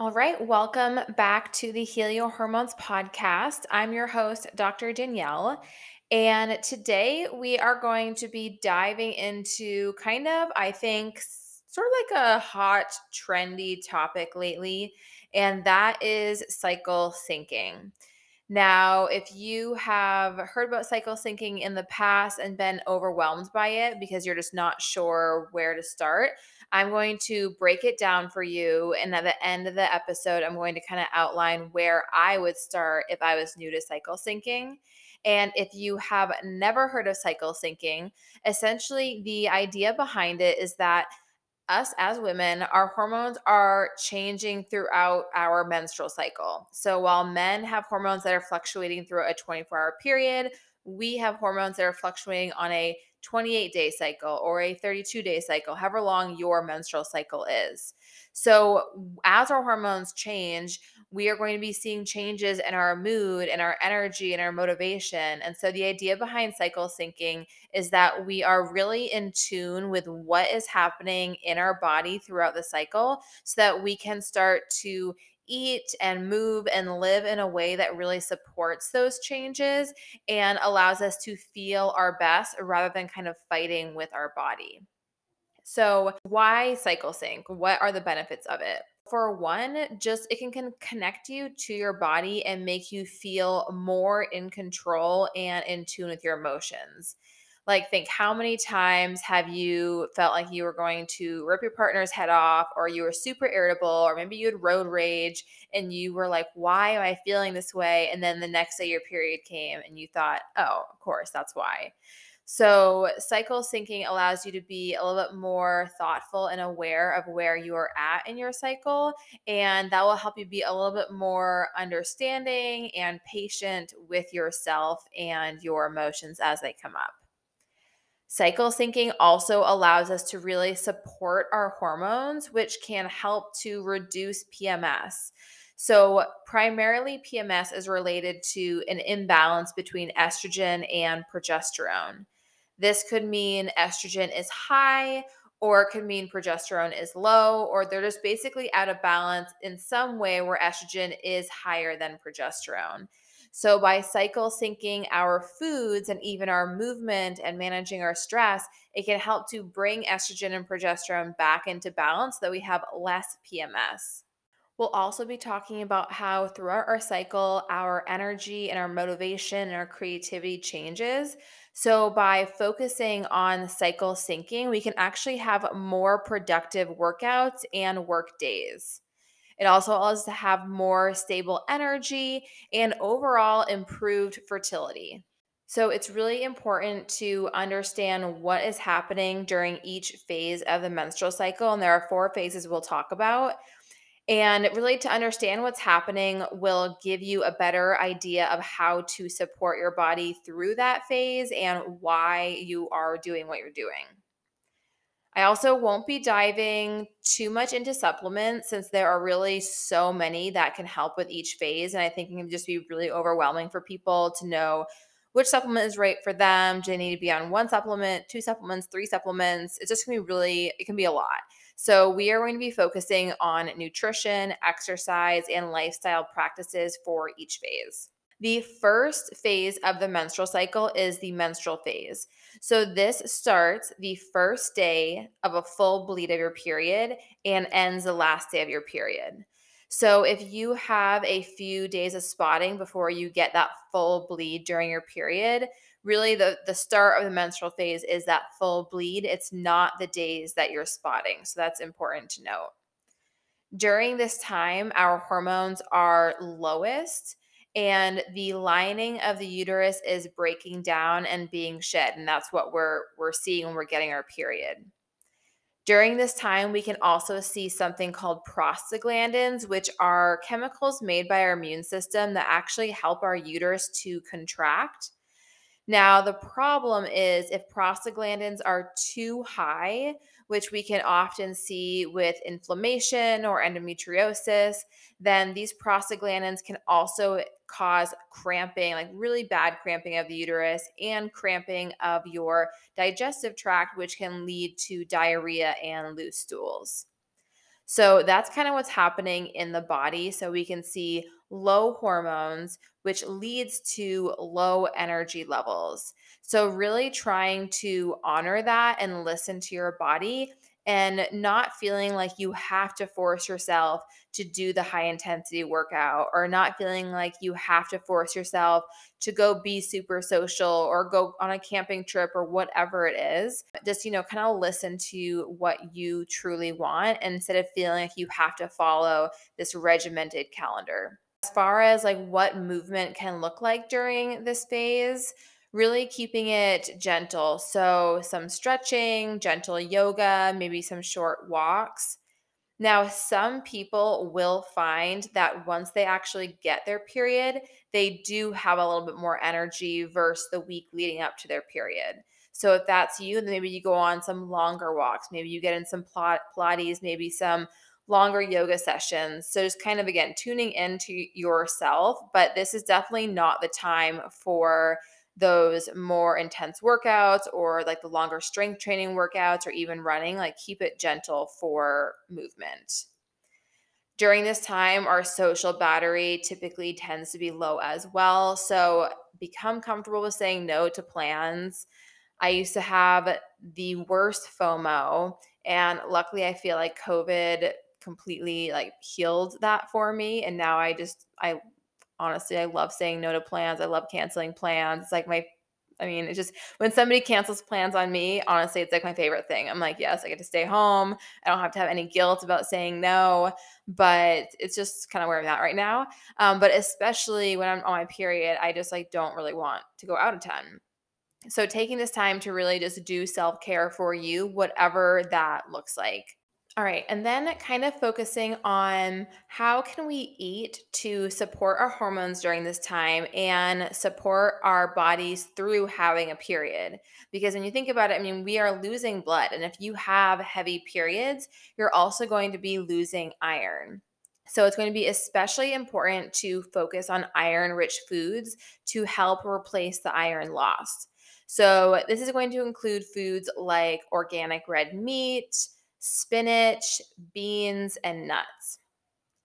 All right, welcome back to the Helio Hormones podcast. I'm your host, Dr. Danielle, and today we are going to be diving into kind of, I think, sort of like a hot, trendy topic lately, and that is cycle syncing. Now, if you have heard about cycle syncing in the past and been overwhelmed by it because you're just not sure where to start, I'm going to break it down for you. And at the end of the episode, I'm going to kind of outline where I would start if I was new to cycle syncing. And if you have never heard of cycle syncing, essentially the idea behind it is that us as women, our hormones are changing throughout our menstrual cycle. So while men have hormones that are fluctuating through a 24 hour period, we have hormones that are fluctuating on a 28 day cycle or a 32 day cycle, however long your menstrual cycle is. So, as our hormones change, we are going to be seeing changes in our mood and our energy and our motivation. And so, the idea behind cycle syncing is that we are really in tune with what is happening in our body throughout the cycle so that we can start to eat and move and live in a way that really supports those changes and allows us to feel our best rather than kind of fighting with our body. So, why cycle sync? What are the benefits of it? For one, just it can, can connect you to your body and make you feel more in control and in tune with your emotions. Like, think how many times have you felt like you were going to rip your partner's head off, or you were super irritable, or maybe you had road rage and you were like, Why am I feeling this way? And then the next day your period came and you thought, Oh, of course, that's why. So, cycle syncing allows you to be a little bit more thoughtful and aware of where you are at in your cycle. And that will help you be a little bit more understanding and patient with yourself and your emotions as they come up. Cycle syncing also allows us to really support our hormones, which can help to reduce PMS. So, primarily, PMS is related to an imbalance between estrogen and progesterone. This could mean estrogen is high, or it could mean progesterone is low, or they're just basically out of balance in some way where estrogen is higher than progesterone. So, by cycle syncing our foods and even our movement and managing our stress, it can help to bring estrogen and progesterone back into balance so that we have less PMS. We'll also be talking about how throughout our cycle, our energy and our motivation and our creativity changes. So, by focusing on cycle syncing, we can actually have more productive workouts and work days. It also allows us to have more stable energy and overall improved fertility. So, it's really important to understand what is happening during each phase of the menstrual cycle. And there are four phases we'll talk about. And really, to understand what's happening will give you a better idea of how to support your body through that phase and why you are doing what you're doing. I also won't be diving too much into supplements since there are really so many that can help with each phase. And I think it can just be really overwhelming for people to know which supplement is right for them. Do they need to be on one supplement, two supplements, three supplements? It's just gonna be really, it can be a lot. So, we are going to be focusing on nutrition, exercise, and lifestyle practices for each phase. The first phase of the menstrual cycle is the menstrual phase. So, this starts the first day of a full bleed of your period and ends the last day of your period. So, if you have a few days of spotting before you get that full bleed during your period, really the the start of the menstrual phase is that full bleed. It's not the days that you're spotting. So that's important to note. During this time, our hormones are lowest and the lining of the uterus is breaking down and being shed and that's what we're we're seeing when we're getting our period. During this time, we can also see something called prostaglandins, which are chemicals made by our immune system that actually help our uterus to contract now, the problem is if prostaglandins are too high, which we can often see with inflammation or endometriosis, then these prostaglandins can also cause cramping, like really bad cramping of the uterus and cramping of your digestive tract, which can lead to diarrhea and loose stools. So that's kind of what's happening in the body. So we can see low hormones, which leads to low energy levels. So, really trying to honor that and listen to your body and not feeling like you have to force yourself to do the high intensity workout or not feeling like you have to force yourself to go be super social or go on a camping trip or whatever it is. Just, you know, kind of listen to what you truly want instead of feeling like you have to follow this regimented calendar. As far as like what movement can look like during this phase, really keeping it gentle. So, some stretching, gentle yoga, maybe some short walks. Now, some people will find that once they actually get their period, they do have a little bit more energy versus the week leading up to their period. So, if that's you, then maybe you go on some longer walks. Maybe you get in some Pilates, maybe some longer yoga sessions. So, just kind of again tuning into yourself. But this is definitely not the time for those more intense workouts or like the longer strength training workouts or even running, like keep it gentle for movement. During this time, our social battery typically tends to be low as well. So become comfortable with saying no to plans. I used to have the worst FOMO, and luckily, I feel like COVID completely like healed that for me and now i just i honestly, I love saying no to plans. I love canceling plans. It's like my I mean, it's just when somebody cancels plans on me, honestly, it's like my favorite thing. I'm like, yes, I get to stay home. I don't have to have any guilt about saying no, but it's just kind of where I'm at right now. Um, but especially when I'm on my period, I just like don't really want to go out of town. So taking this time to really just do self care for you, whatever that looks like. All right, and then kind of focusing on how can we eat to support our hormones during this time and support our bodies through having a period. Because when you think about it, I mean, we are losing blood, and if you have heavy periods, you're also going to be losing iron. So it's going to be especially important to focus on iron-rich foods to help replace the iron lost. So this is going to include foods like organic red meat, spinach, beans, and nuts.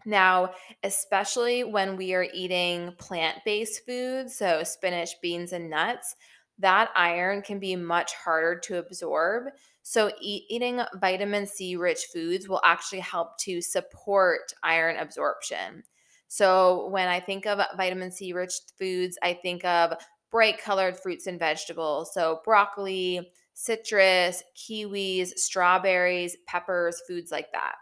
Now, especially when we are eating plant based foods, so spinach, beans, and nuts, that iron can be much harder to absorb. So, eat, eating vitamin C rich foods will actually help to support iron absorption. So, when I think of vitamin C rich foods, I think of bright colored fruits and vegetables. So, broccoli, citrus, kiwis, strawberries, peppers, foods like that.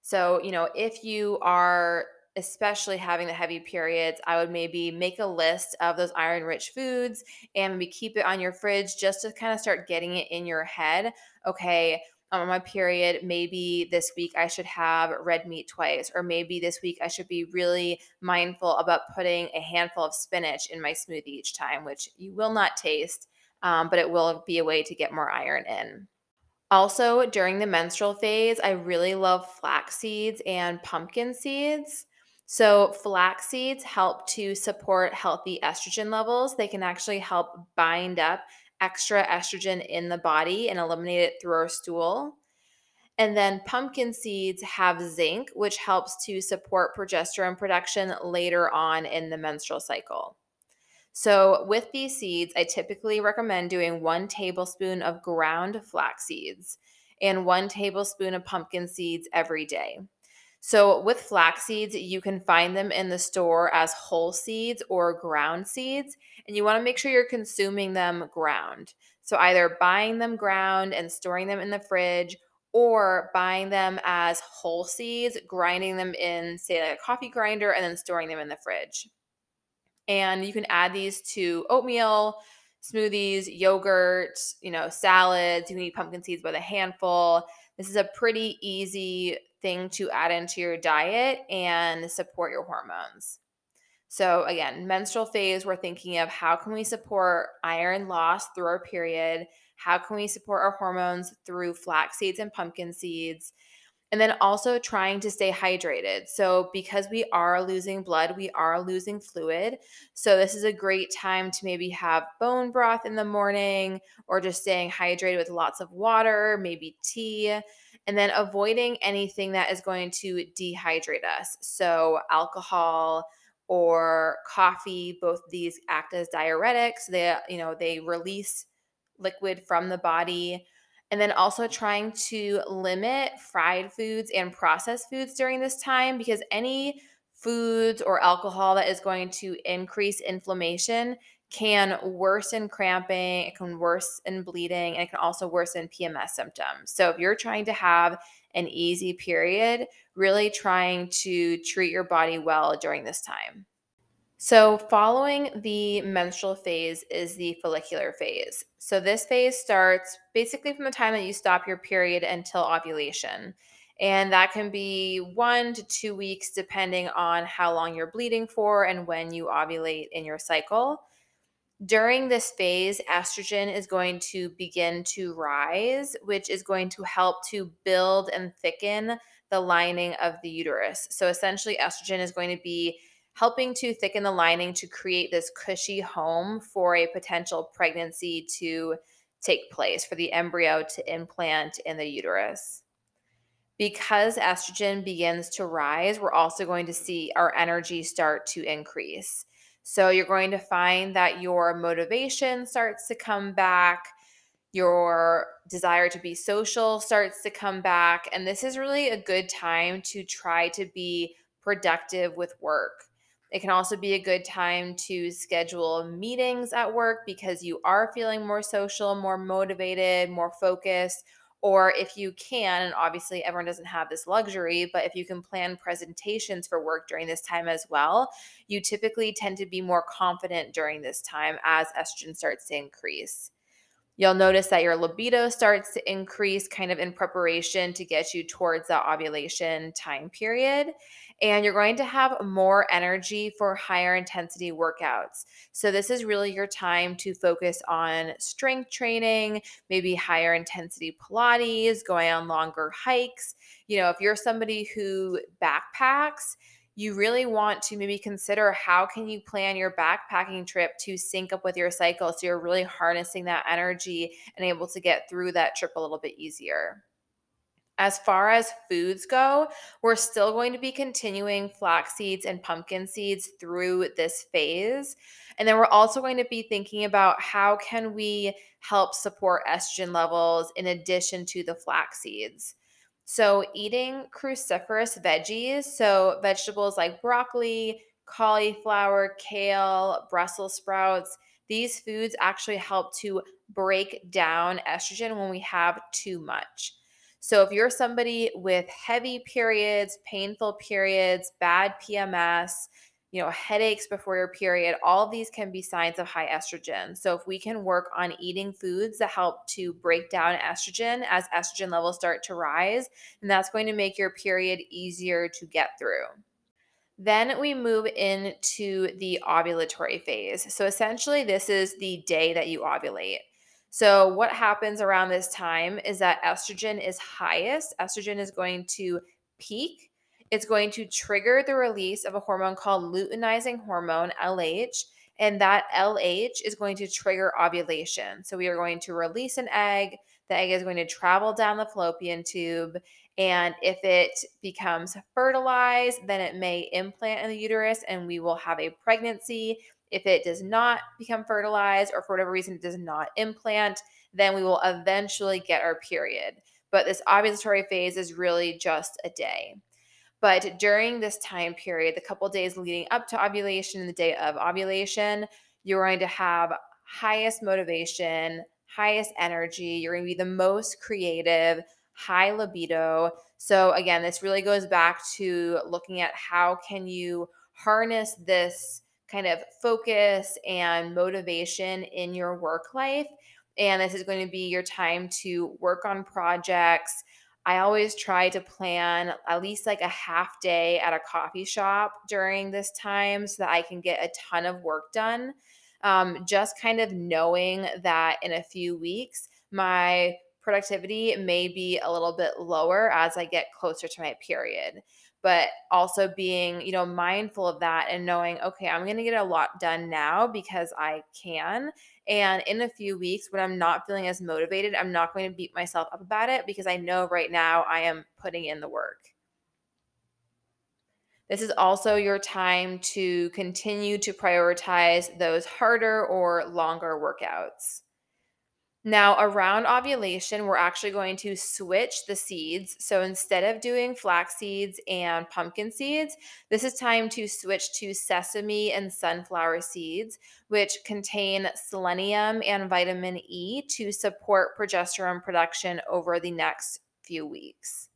So, you know, if you are especially having the heavy periods, I would maybe make a list of those iron rich foods and maybe keep it on your fridge just to kind of start getting it in your head. Okay, on my period. Maybe this week I should have red meat twice, or maybe this week I should be really mindful about putting a handful of spinach in my smoothie each time, which you will not taste um, but it will be a way to get more iron in. Also, during the menstrual phase, I really love flax seeds and pumpkin seeds. So, flax seeds help to support healthy estrogen levels. They can actually help bind up extra estrogen in the body and eliminate it through our stool. And then pumpkin seeds have zinc, which helps to support progesterone production later on in the menstrual cycle. So, with these seeds, I typically recommend doing one tablespoon of ground flax seeds and one tablespoon of pumpkin seeds every day. So, with flax seeds, you can find them in the store as whole seeds or ground seeds, and you want to make sure you're consuming them ground. So, either buying them ground and storing them in the fridge, or buying them as whole seeds, grinding them in, say, like a coffee grinder, and then storing them in the fridge. And you can add these to oatmeal, smoothies, yogurt, you know, salads. You can eat pumpkin seeds by the handful. This is a pretty easy thing to add into your diet and support your hormones. So again, menstrual phase, we're thinking of how can we support iron loss through our period? How can we support our hormones through flax seeds and pumpkin seeds? And then also trying to stay hydrated. So, because we are losing blood, we are losing fluid. So, this is a great time to maybe have bone broth in the morning or just staying hydrated with lots of water, maybe tea. and then avoiding anything that is going to dehydrate us. So, alcohol or coffee, both these act as diuretics. They, you know, they release liquid from the body. And then also trying to limit fried foods and processed foods during this time because any foods or alcohol that is going to increase inflammation can worsen cramping, it can worsen bleeding, and it can also worsen PMS symptoms. So if you're trying to have an easy period, really trying to treat your body well during this time. So, following the menstrual phase is the follicular phase. So, this phase starts basically from the time that you stop your period until ovulation. And that can be one to two weeks, depending on how long you're bleeding for and when you ovulate in your cycle. During this phase, estrogen is going to begin to rise, which is going to help to build and thicken the lining of the uterus. So, essentially, estrogen is going to be helping to thicken the lining to create this cushy home for a potential pregnancy to take place, for the embryo to implant in the uterus. Because estrogen begins to rise, we're also going to see our energy start to increase. So you're going to find that your motivation starts to come back, your desire to be social starts to come back. And this is really a good time to try to be productive with work. It can also be a good time to schedule meetings at work because you are feeling more social, more motivated, more focused. Or if you can, and obviously everyone doesn't have this luxury, but if you can plan presentations for work during this time as well, you typically tend to be more confident during this time as estrogen starts to increase. You'll notice that your libido starts to increase kind of in preparation to get you towards that ovulation time period. And you're going to have more energy for higher intensity workouts. So, this is really your time to focus on strength training, maybe higher intensity Pilates, going on longer hikes. You know, if you're somebody who backpacks, you really want to maybe consider how can you plan your backpacking trip to sync up with your cycle so you're really harnessing that energy and able to get through that trip a little bit easier. As far as foods go, we're still going to be continuing flax seeds and pumpkin seeds through this phase. And then we're also going to be thinking about how can we help support estrogen levels in addition to the flax seeds. So, eating cruciferous veggies, so vegetables like broccoli, cauliflower, kale, Brussels sprouts, these foods actually help to break down estrogen when we have too much. So, if you're somebody with heavy periods, painful periods, bad PMS, you know, headaches before your period, all of these can be signs of high estrogen. So, if we can work on eating foods that help to break down estrogen as estrogen levels start to rise, then that's going to make your period easier to get through. Then we move into the ovulatory phase. So, essentially, this is the day that you ovulate. So, what happens around this time is that estrogen is highest. Estrogen is going to peak it's going to trigger the release of a hormone called luteinizing hormone, LH, and that LH is going to trigger ovulation. So we are going to release an egg. The egg is going to travel down the fallopian tube. And if it becomes fertilized, then it may implant in the uterus and we will have a pregnancy. If it does not become fertilized or for whatever reason it does not implant, then we will eventually get our period. But this ovulatory phase is really just a day. But during this time period, the couple days leading up to ovulation and the day of ovulation, you're going to have highest motivation, highest energy. You're going to be the most creative, high libido. So again, this really goes back to looking at how can you harness this kind of focus and motivation in your work life. And this is going to be your time to work on projects, I always try to plan at least like a half day at a coffee shop during this time so that I can get a ton of work done. Um, just kind of knowing that in a few weeks, my productivity may be a little bit lower as I get closer to my period. But also being, you know, mindful of that and knowing, okay, I'm going to get a lot done now because I can. And in a few weeks, when I'm not feeling as motivated, I'm not going to beat myself up about it because I know right now I am putting in the work. This is also your time to continue to prioritize those harder or longer workouts. Now, around ovulation, we're actually going to switch the seeds. So instead of doing flax seeds and pumpkin seeds, this is time to switch to sesame and sunflower seeds, which contain selenium and vitamin E to support progesterone production over the next few weeks.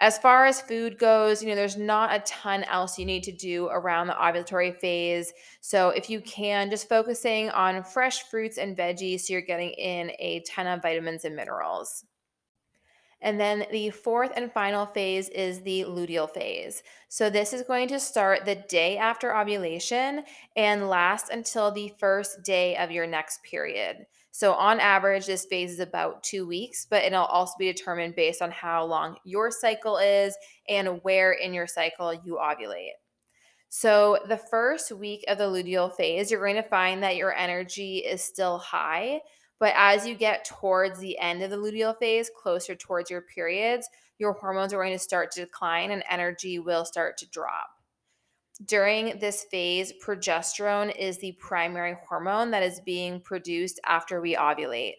As far as food goes, you know, there's not a ton else you need to do around the ovulatory phase. So if you can, just focusing on fresh fruits and veggies so you're getting in a ton of vitamins and minerals. And then the fourth and final phase is the luteal phase. So this is going to start the day after ovulation and last until the first day of your next period. So on average, this phase is about two weeks, but it'll also be determined based on how long your cycle is and where in your cycle you ovulate. So, the first week of the luteal phase, you're going to find that your energy is still high, but as you get towards the end of the luteal phase, closer towards your periods, your hormones are going to start to decline and energy will start to drop. During this phase, progesterone is the primary hormone that is being produced after we ovulate.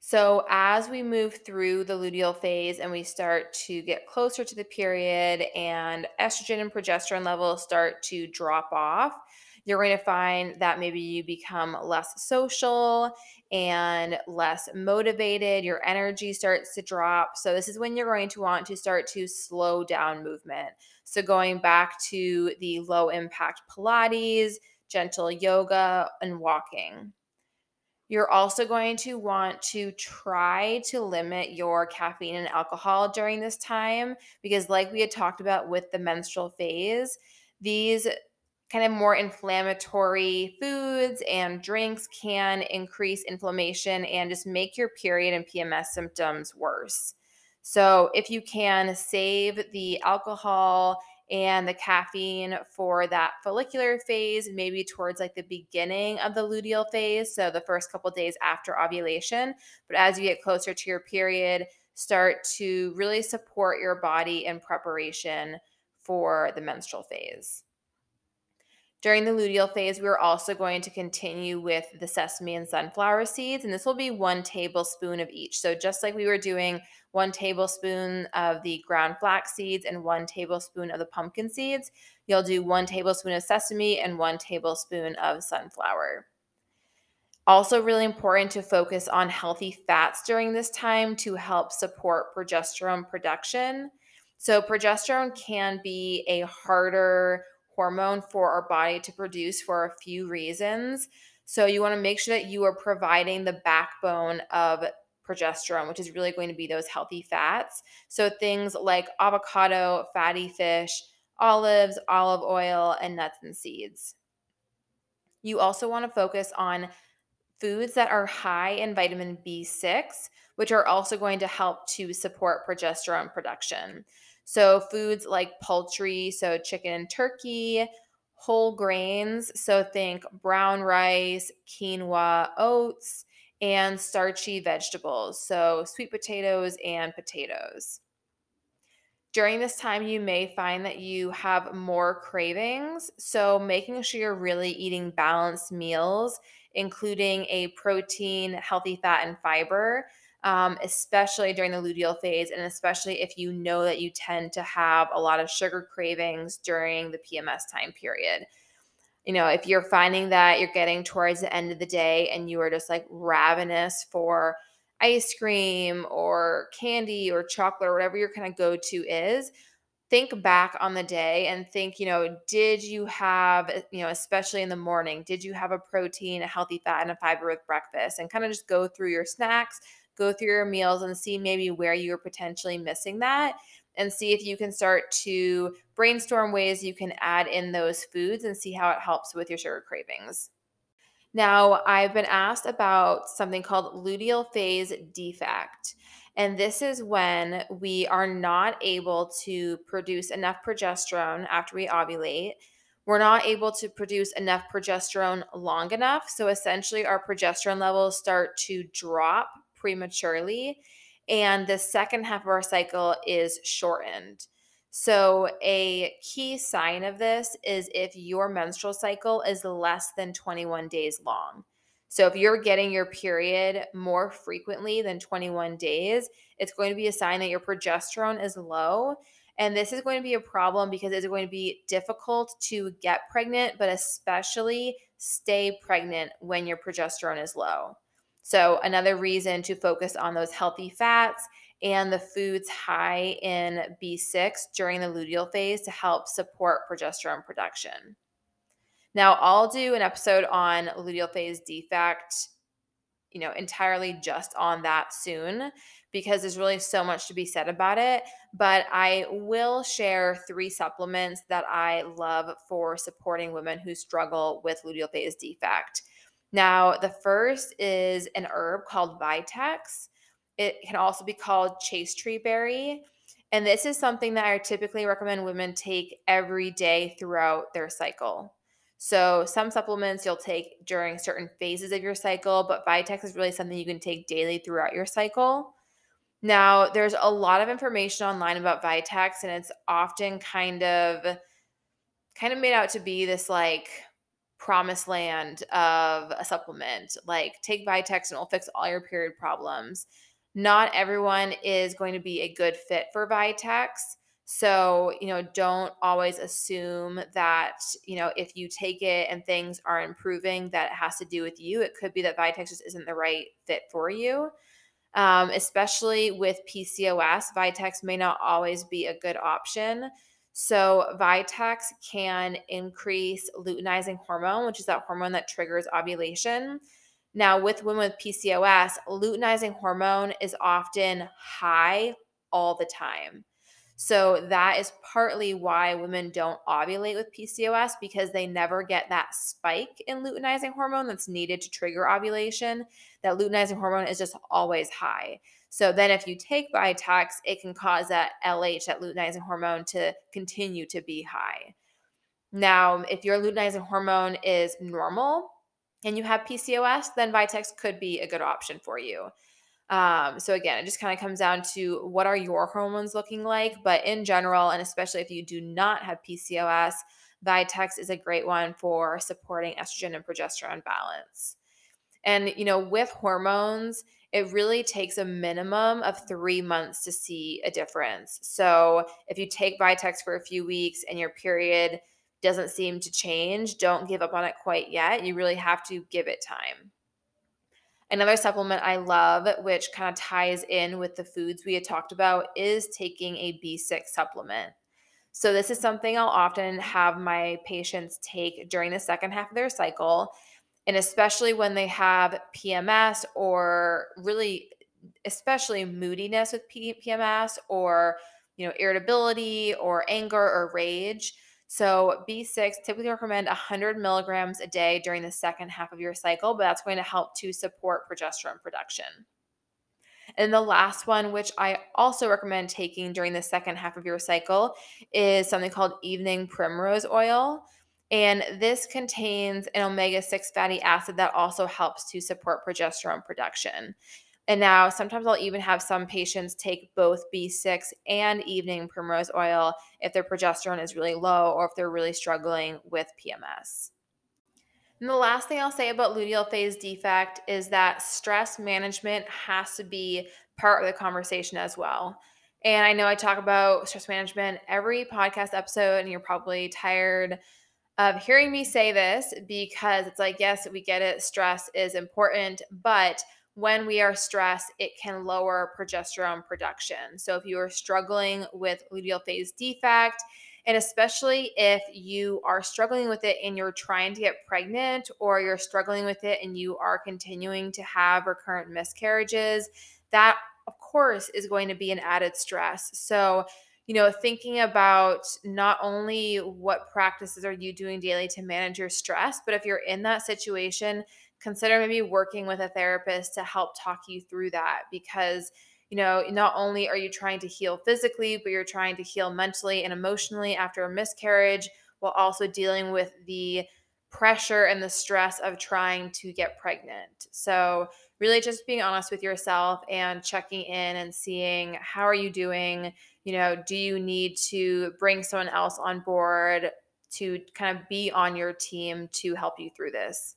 So, as we move through the luteal phase and we start to get closer to the period and estrogen and progesterone levels start to drop off, you're going to find that maybe you become less social and less motivated. Your energy starts to drop. So, this is when you're going to want to start to slow down movement. So, going back to the low impact Pilates, gentle yoga, and walking. You're also going to want to try to limit your caffeine and alcohol during this time because, like we had talked about with the menstrual phase, these kind of more inflammatory foods and drinks can increase inflammation and just make your period and PMS symptoms worse. So, if you can save the alcohol and the caffeine for that follicular phase, maybe towards like the beginning of the luteal phase, so the first couple days after ovulation, but as you get closer to your period, start to really support your body in preparation for the menstrual phase. During the luteal phase, we're also going to continue with the sesame and sunflower seeds, and this will be one tablespoon of each. So, just like we were doing one tablespoon of the ground flax seeds and one tablespoon of the pumpkin seeds, you'll do one tablespoon of sesame and one tablespoon of sunflower. Also, really important to focus on healthy fats during this time to help support progesterone production. So, progesterone can be a harder hormone for our body to produce for a few reasons. So you want to make sure that you are providing the backbone of progesterone, which is really going to be those healthy fats. So things like avocado, fatty fish, olives, olive oil, and nuts and seeds. You also want to focus on foods that are high in vitamin B6, which are also going to help to support progesterone production. So, foods like poultry, so chicken and turkey, whole grains, so think brown rice, quinoa, oats, and starchy vegetables, so sweet potatoes and potatoes. During this time, you may find that you have more cravings. So, making sure you're really eating balanced meals, including a protein, healthy fat, and fiber, um, especially during the luteal phase, and especially if you know that you tend to have a lot of sugar cravings during the PMS time period. You know, if you're finding that you're getting towards the end of the day and you are just like ravenous for ice cream or candy or chocolate or whatever your kind of go to is, think back on the day and think, you know, did you have, you know, especially in the morning, did you have a protein, a healthy fat, and a fiber with breakfast? And kind of just go through your snacks, go through your meals and see maybe where you're potentially missing that and see if you can start to brainstorm ways you can add in those foods and see how it helps with your sugar cravings. Now, I've been asked about something called luteal phase defect. And this is when we are not able to produce enough progesterone after we ovulate. We're not able to produce enough progesterone long enough. So essentially, our progesterone levels start to drop prematurely. And the second half of our cycle is shortened. So, a key sign of this is if your menstrual cycle is less than 21 days long. So, if you're getting your period more frequently than 21 days, it's going to be a sign that your progesterone is low. And this is going to be a problem because it's going to be difficult to get pregnant, but especially stay pregnant when your progesterone is low. So, another reason to focus on those healthy fats and the foods high in B6 during the luteal phase to help support progesterone production. Now, I'll do an episode on luteal phase defect, you know, entirely just on that soon because there's really so much to be said about it. But I will share three supplements that I love for supporting women who struggle with luteal phase defect. Now, the first is an herb called Vitex. It can also be called chaste tree berry. And this is something that I typically recommend women take every day throughout their cycle. So, some supplements you'll take during certain phases of your cycle, but Vitex is really something you can take daily throughout your cycle. Now, there's a lot of information online about Vitex, and it's often kind of kind of made out to be this like promised land of a supplement. Like take Vitex and it'll fix all your period problems not everyone is going to be a good fit for Vitex. So, you know, don't always assume that, you know, if you take it and things are improving, that it has to do with you. It could be that Vitex just isn't the right fit for you. Um, especially with PCOS, Vitex may not always be a good option. So, Vitex can increase luteinizing hormone, which is that hormone that triggers ovulation. Now, with women with PCOS, luteinizing hormone is often high all the time. So, that is partly why women don't ovulate with PCOS because they never get that spike in luteinizing hormone that's needed to trigger ovulation. That luteinizing hormone is just always high. So, then if you take Vitex, it can cause that LH, that luteinizing hormone, to continue to be high. Now, if your luteinizing hormone is normal, and you have PCOS, then Vitex could be a good option for you. Um, so again, it just kind of comes down to what are your hormones looking like. But in general, and especially if you do not have PCOS, Vitex is a great one for supporting estrogen and progesterone balance. And you know, with hormones, it really takes a minimum of three months to see a difference. So if you take Vitex for a few weeks and your period doesn't seem to change, don't give up on it quite yet. You really have to give it time. Another supplement I love, which kind of ties in with the foods we had talked about, is taking a B6 supplement. So, this is something I'll often have my patients take during the second half of their cycle. And especially when they have PMS or really, especially moodiness with PMS or, you know, irritability or anger or rage so, B6 typically recommend 100 milligrams a day during the second half of your cycle, but that's going to help to support progesterone production. And the last one, which I also recommend taking during the second half of your cycle, is something called evening primrose oil. And this contains an omega 6 fatty acid that also helps to support progesterone production. And now sometimes I'll even have some patients take both B6 and evening primrose oil if their progesterone is really low or if they're really struggling with PMS. And the last thing I'll say about luteal phase defect is that stress management has to be part of the conversation as well. And I know I talk about stress management every podcast episode, and you're probably tired of hearing me say this because it's like, yes, we get it, stress is important, but when we are stressed, it can lower progesterone production. So if you are struggling with luteal phase defect, and especially if you are struggling with it and you're trying to get pregnant, or you're struggling with it and you are continuing to have recurrent miscarriages, that of course is going to be an added stress. So, you know, thinking about not only what practices are you doing daily to manage your stress, but if you're in that situation, consider maybe working with a therapist to help talk you through that because you know, not only are you trying to heal physically, but you're trying to heal mentally and emotionally after a miscarriage while also dealing with the pressure and the stress of trying to get pregnant. So, really just being honest with yourself and checking in and seeing how are you doing? You know, do you need to bring someone else on board to kind of be on your team to help you through this?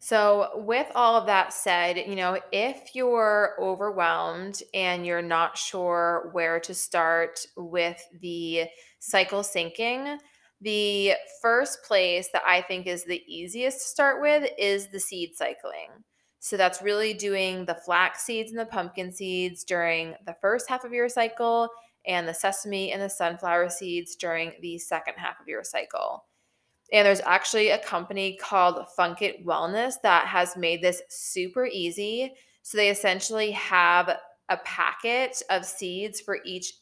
So, with all of that said, you know, if you're overwhelmed and you're not sure where to start with the cycle syncing, the first place that I think is the easiest to start with is the seed cycling. So, that's really doing the flax seeds and the pumpkin seeds during the first half of your cycle and the sesame and the sunflower seeds during the second half of your cycle. And there's actually a company called Funk It Wellness that has made this super easy. So they essentially have a packet of seeds for each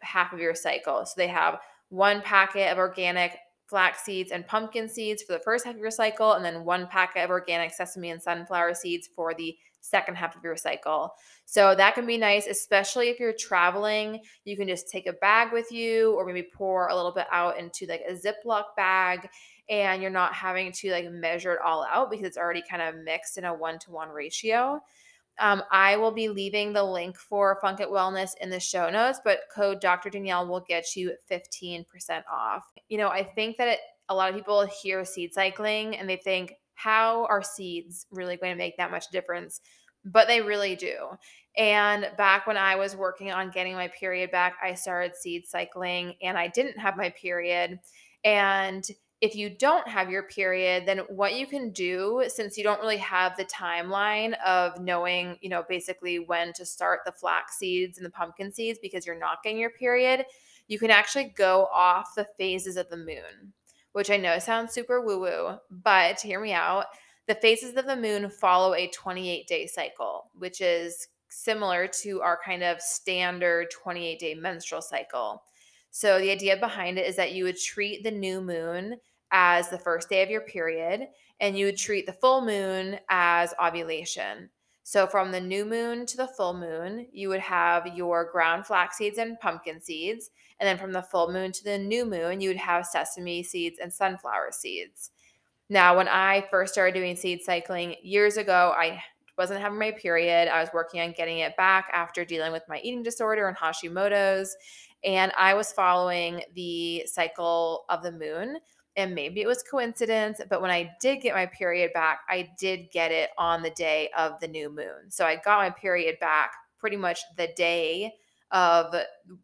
half of your cycle. So they have one packet of organic flax seeds and pumpkin seeds for the first half of your cycle, and then one packet of organic sesame and sunflower seeds for the second half of your cycle. So that can be nice, especially if you're traveling. You can just take a bag with you or maybe pour a little bit out into like a Ziploc bag and you're not having to like measure it all out because it's already kind of mixed in a one to one ratio. Um, I will be leaving the link for Funk It Wellness in the show notes, but code Dr. Danielle will get you 15% off. You know, I think that it, a lot of people hear seed cycling and they think, how are seeds really going to make that much difference? But they really do. And back when I was working on getting my period back, I started seed cycling and I didn't have my period. And if you don't have your period, then what you can do, since you don't really have the timeline of knowing, you know, basically when to start the flax seeds and the pumpkin seeds because you're not getting your period, you can actually go off the phases of the moon which I know sounds super woo woo, but hear me out. The phases of the moon follow a 28 day cycle, which is similar to our kind of standard 28 day menstrual cycle. So, the idea behind it is that you would treat the new moon as the first day of your period, and you would treat the full moon as ovulation. So, from the new moon to the full moon, you would have your ground flax seeds and pumpkin seeds. And then from the full moon to the new moon, you would have sesame seeds and sunflower seeds. Now, when I first started doing seed cycling years ago, I wasn't having my period. I was working on getting it back after dealing with my eating disorder and Hashimoto's. And I was following the cycle of the moon and maybe it was coincidence, but when I did get my period back, I did get it on the day of the new moon. So I got my period back pretty much the day of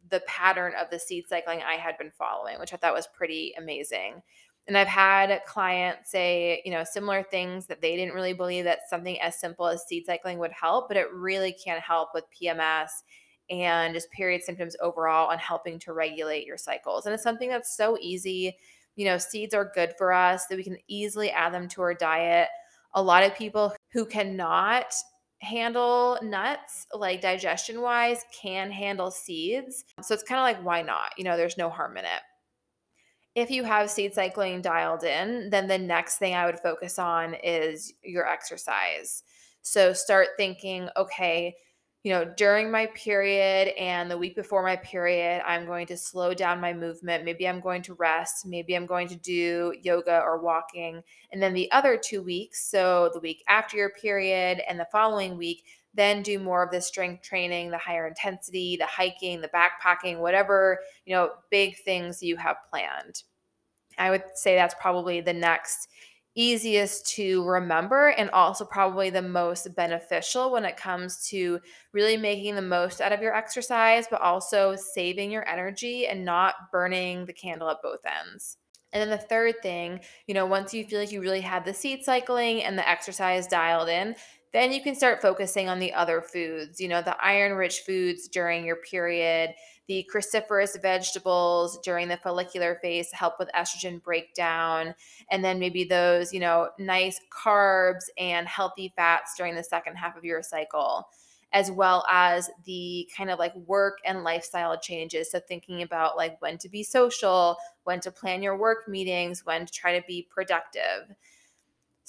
the pattern of the seed cycling I had been following, which I thought was pretty amazing. And I've had clients say, you know, similar things that they didn't really believe that something as simple as seed cycling would help, but it really can help with PMS and just period symptoms overall on helping to regulate your cycles. And it's something that's so easy you know, seeds are good for us, that we can easily add them to our diet. A lot of people who cannot handle nuts, like digestion wise, can handle seeds. So it's kind of like, why not? You know, there's no harm in it. If you have seed cycling dialed in, then the next thing I would focus on is your exercise. So start thinking, okay, you know, during my period and the week before my period, I'm going to slow down my movement. Maybe I'm going to rest. Maybe I'm going to do yoga or walking. And then the other two weeks, so the week after your period and the following week, then do more of the strength training, the higher intensity, the hiking, the backpacking, whatever, you know, big things you have planned. I would say that's probably the next easiest to remember and also probably the most beneficial when it comes to really making the most out of your exercise, but also saving your energy and not burning the candle at both ends. And then the third thing, you know, once you feel like you really have the seed cycling and the exercise dialed in, then you can start focusing on the other foods, you know, the iron rich foods during your period, the cruciferous vegetables during the follicular phase help with estrogen breakdown, and then maybe those, you know, nice carbs and healthy fats during the second half of your cycle. As well as the kind of like work and lifestyle changes. So, thinking about like when to be social, when to plan your work meetings, when to try to be productive.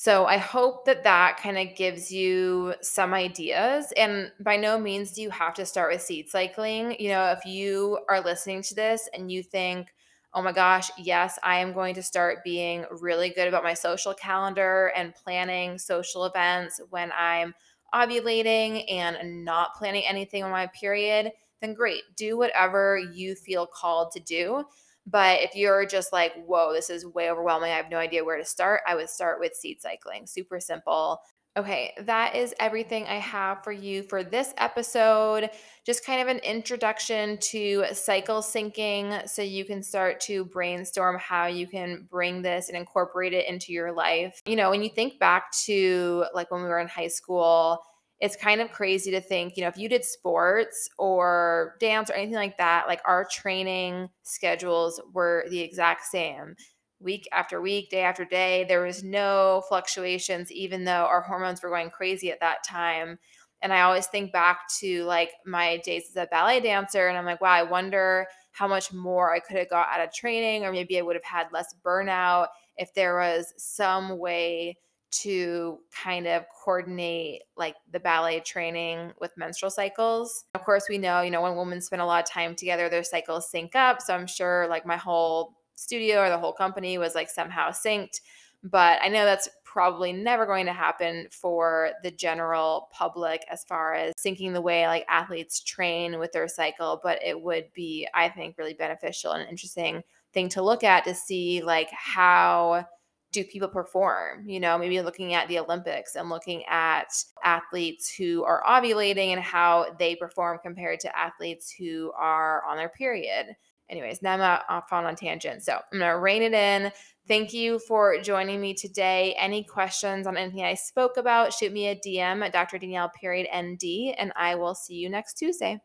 So I hope that that kind of gives you some ideas. And by no means do you have to start with seed cycling. You know, if you are listening to this and you think, oh my gosh, yes, I am going to start being really good about my social calendar and planning social events when I'm ovulating and not planning anything on my period, then great. Do whatever you feel called to do. But if you're just like, whoa, this is way overwhelming, I have no idea where to start, I would start with seed cycling. Super simple. Okay, that is everything I have for you for this episode. Just kind of an introduction to cycle syncing so you can start to brainstorm how you can bring this and incorporate it into your life. You know, when you think back to like when we were in high school, it's kind of crazy to think, you know, if you did sports or dance or anything like that, like our training schedules were the exact same week after week, day after day. There was no fluctuations, even though our hormones were going crazy at that time. And I always think back to like my days as a ballet dancer, and I'm like, wow, I wonder how much more I could have got out of training, or maybe I would have had less burnout if there was some way to kind of coordinate like the ballet training with menstrual cycles. Of course, we know, you know, when women spend a lot of time together, their cycles sync up. So I'm sure like my whole studio or the whole company was like somehow synced. But I know that's probably never going to happen for the general public as far as syncing the way like athletes train with their cycle. But it would be, I think, really beneficial and interesting thing to look at to see like how do people perform? You know, maybe looking at the Olympics and looking at athletes who are ovulating and how they perform compared to athletes who are on their period. Anyways, now I'm off on a tangent. So I'm going to rein it in. Thank you for joining me today. Any questions on anything I spoke about, shoot me a DM at Dr. Danielle period ND, and I will see you next Tuesday.